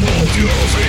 Move your feet.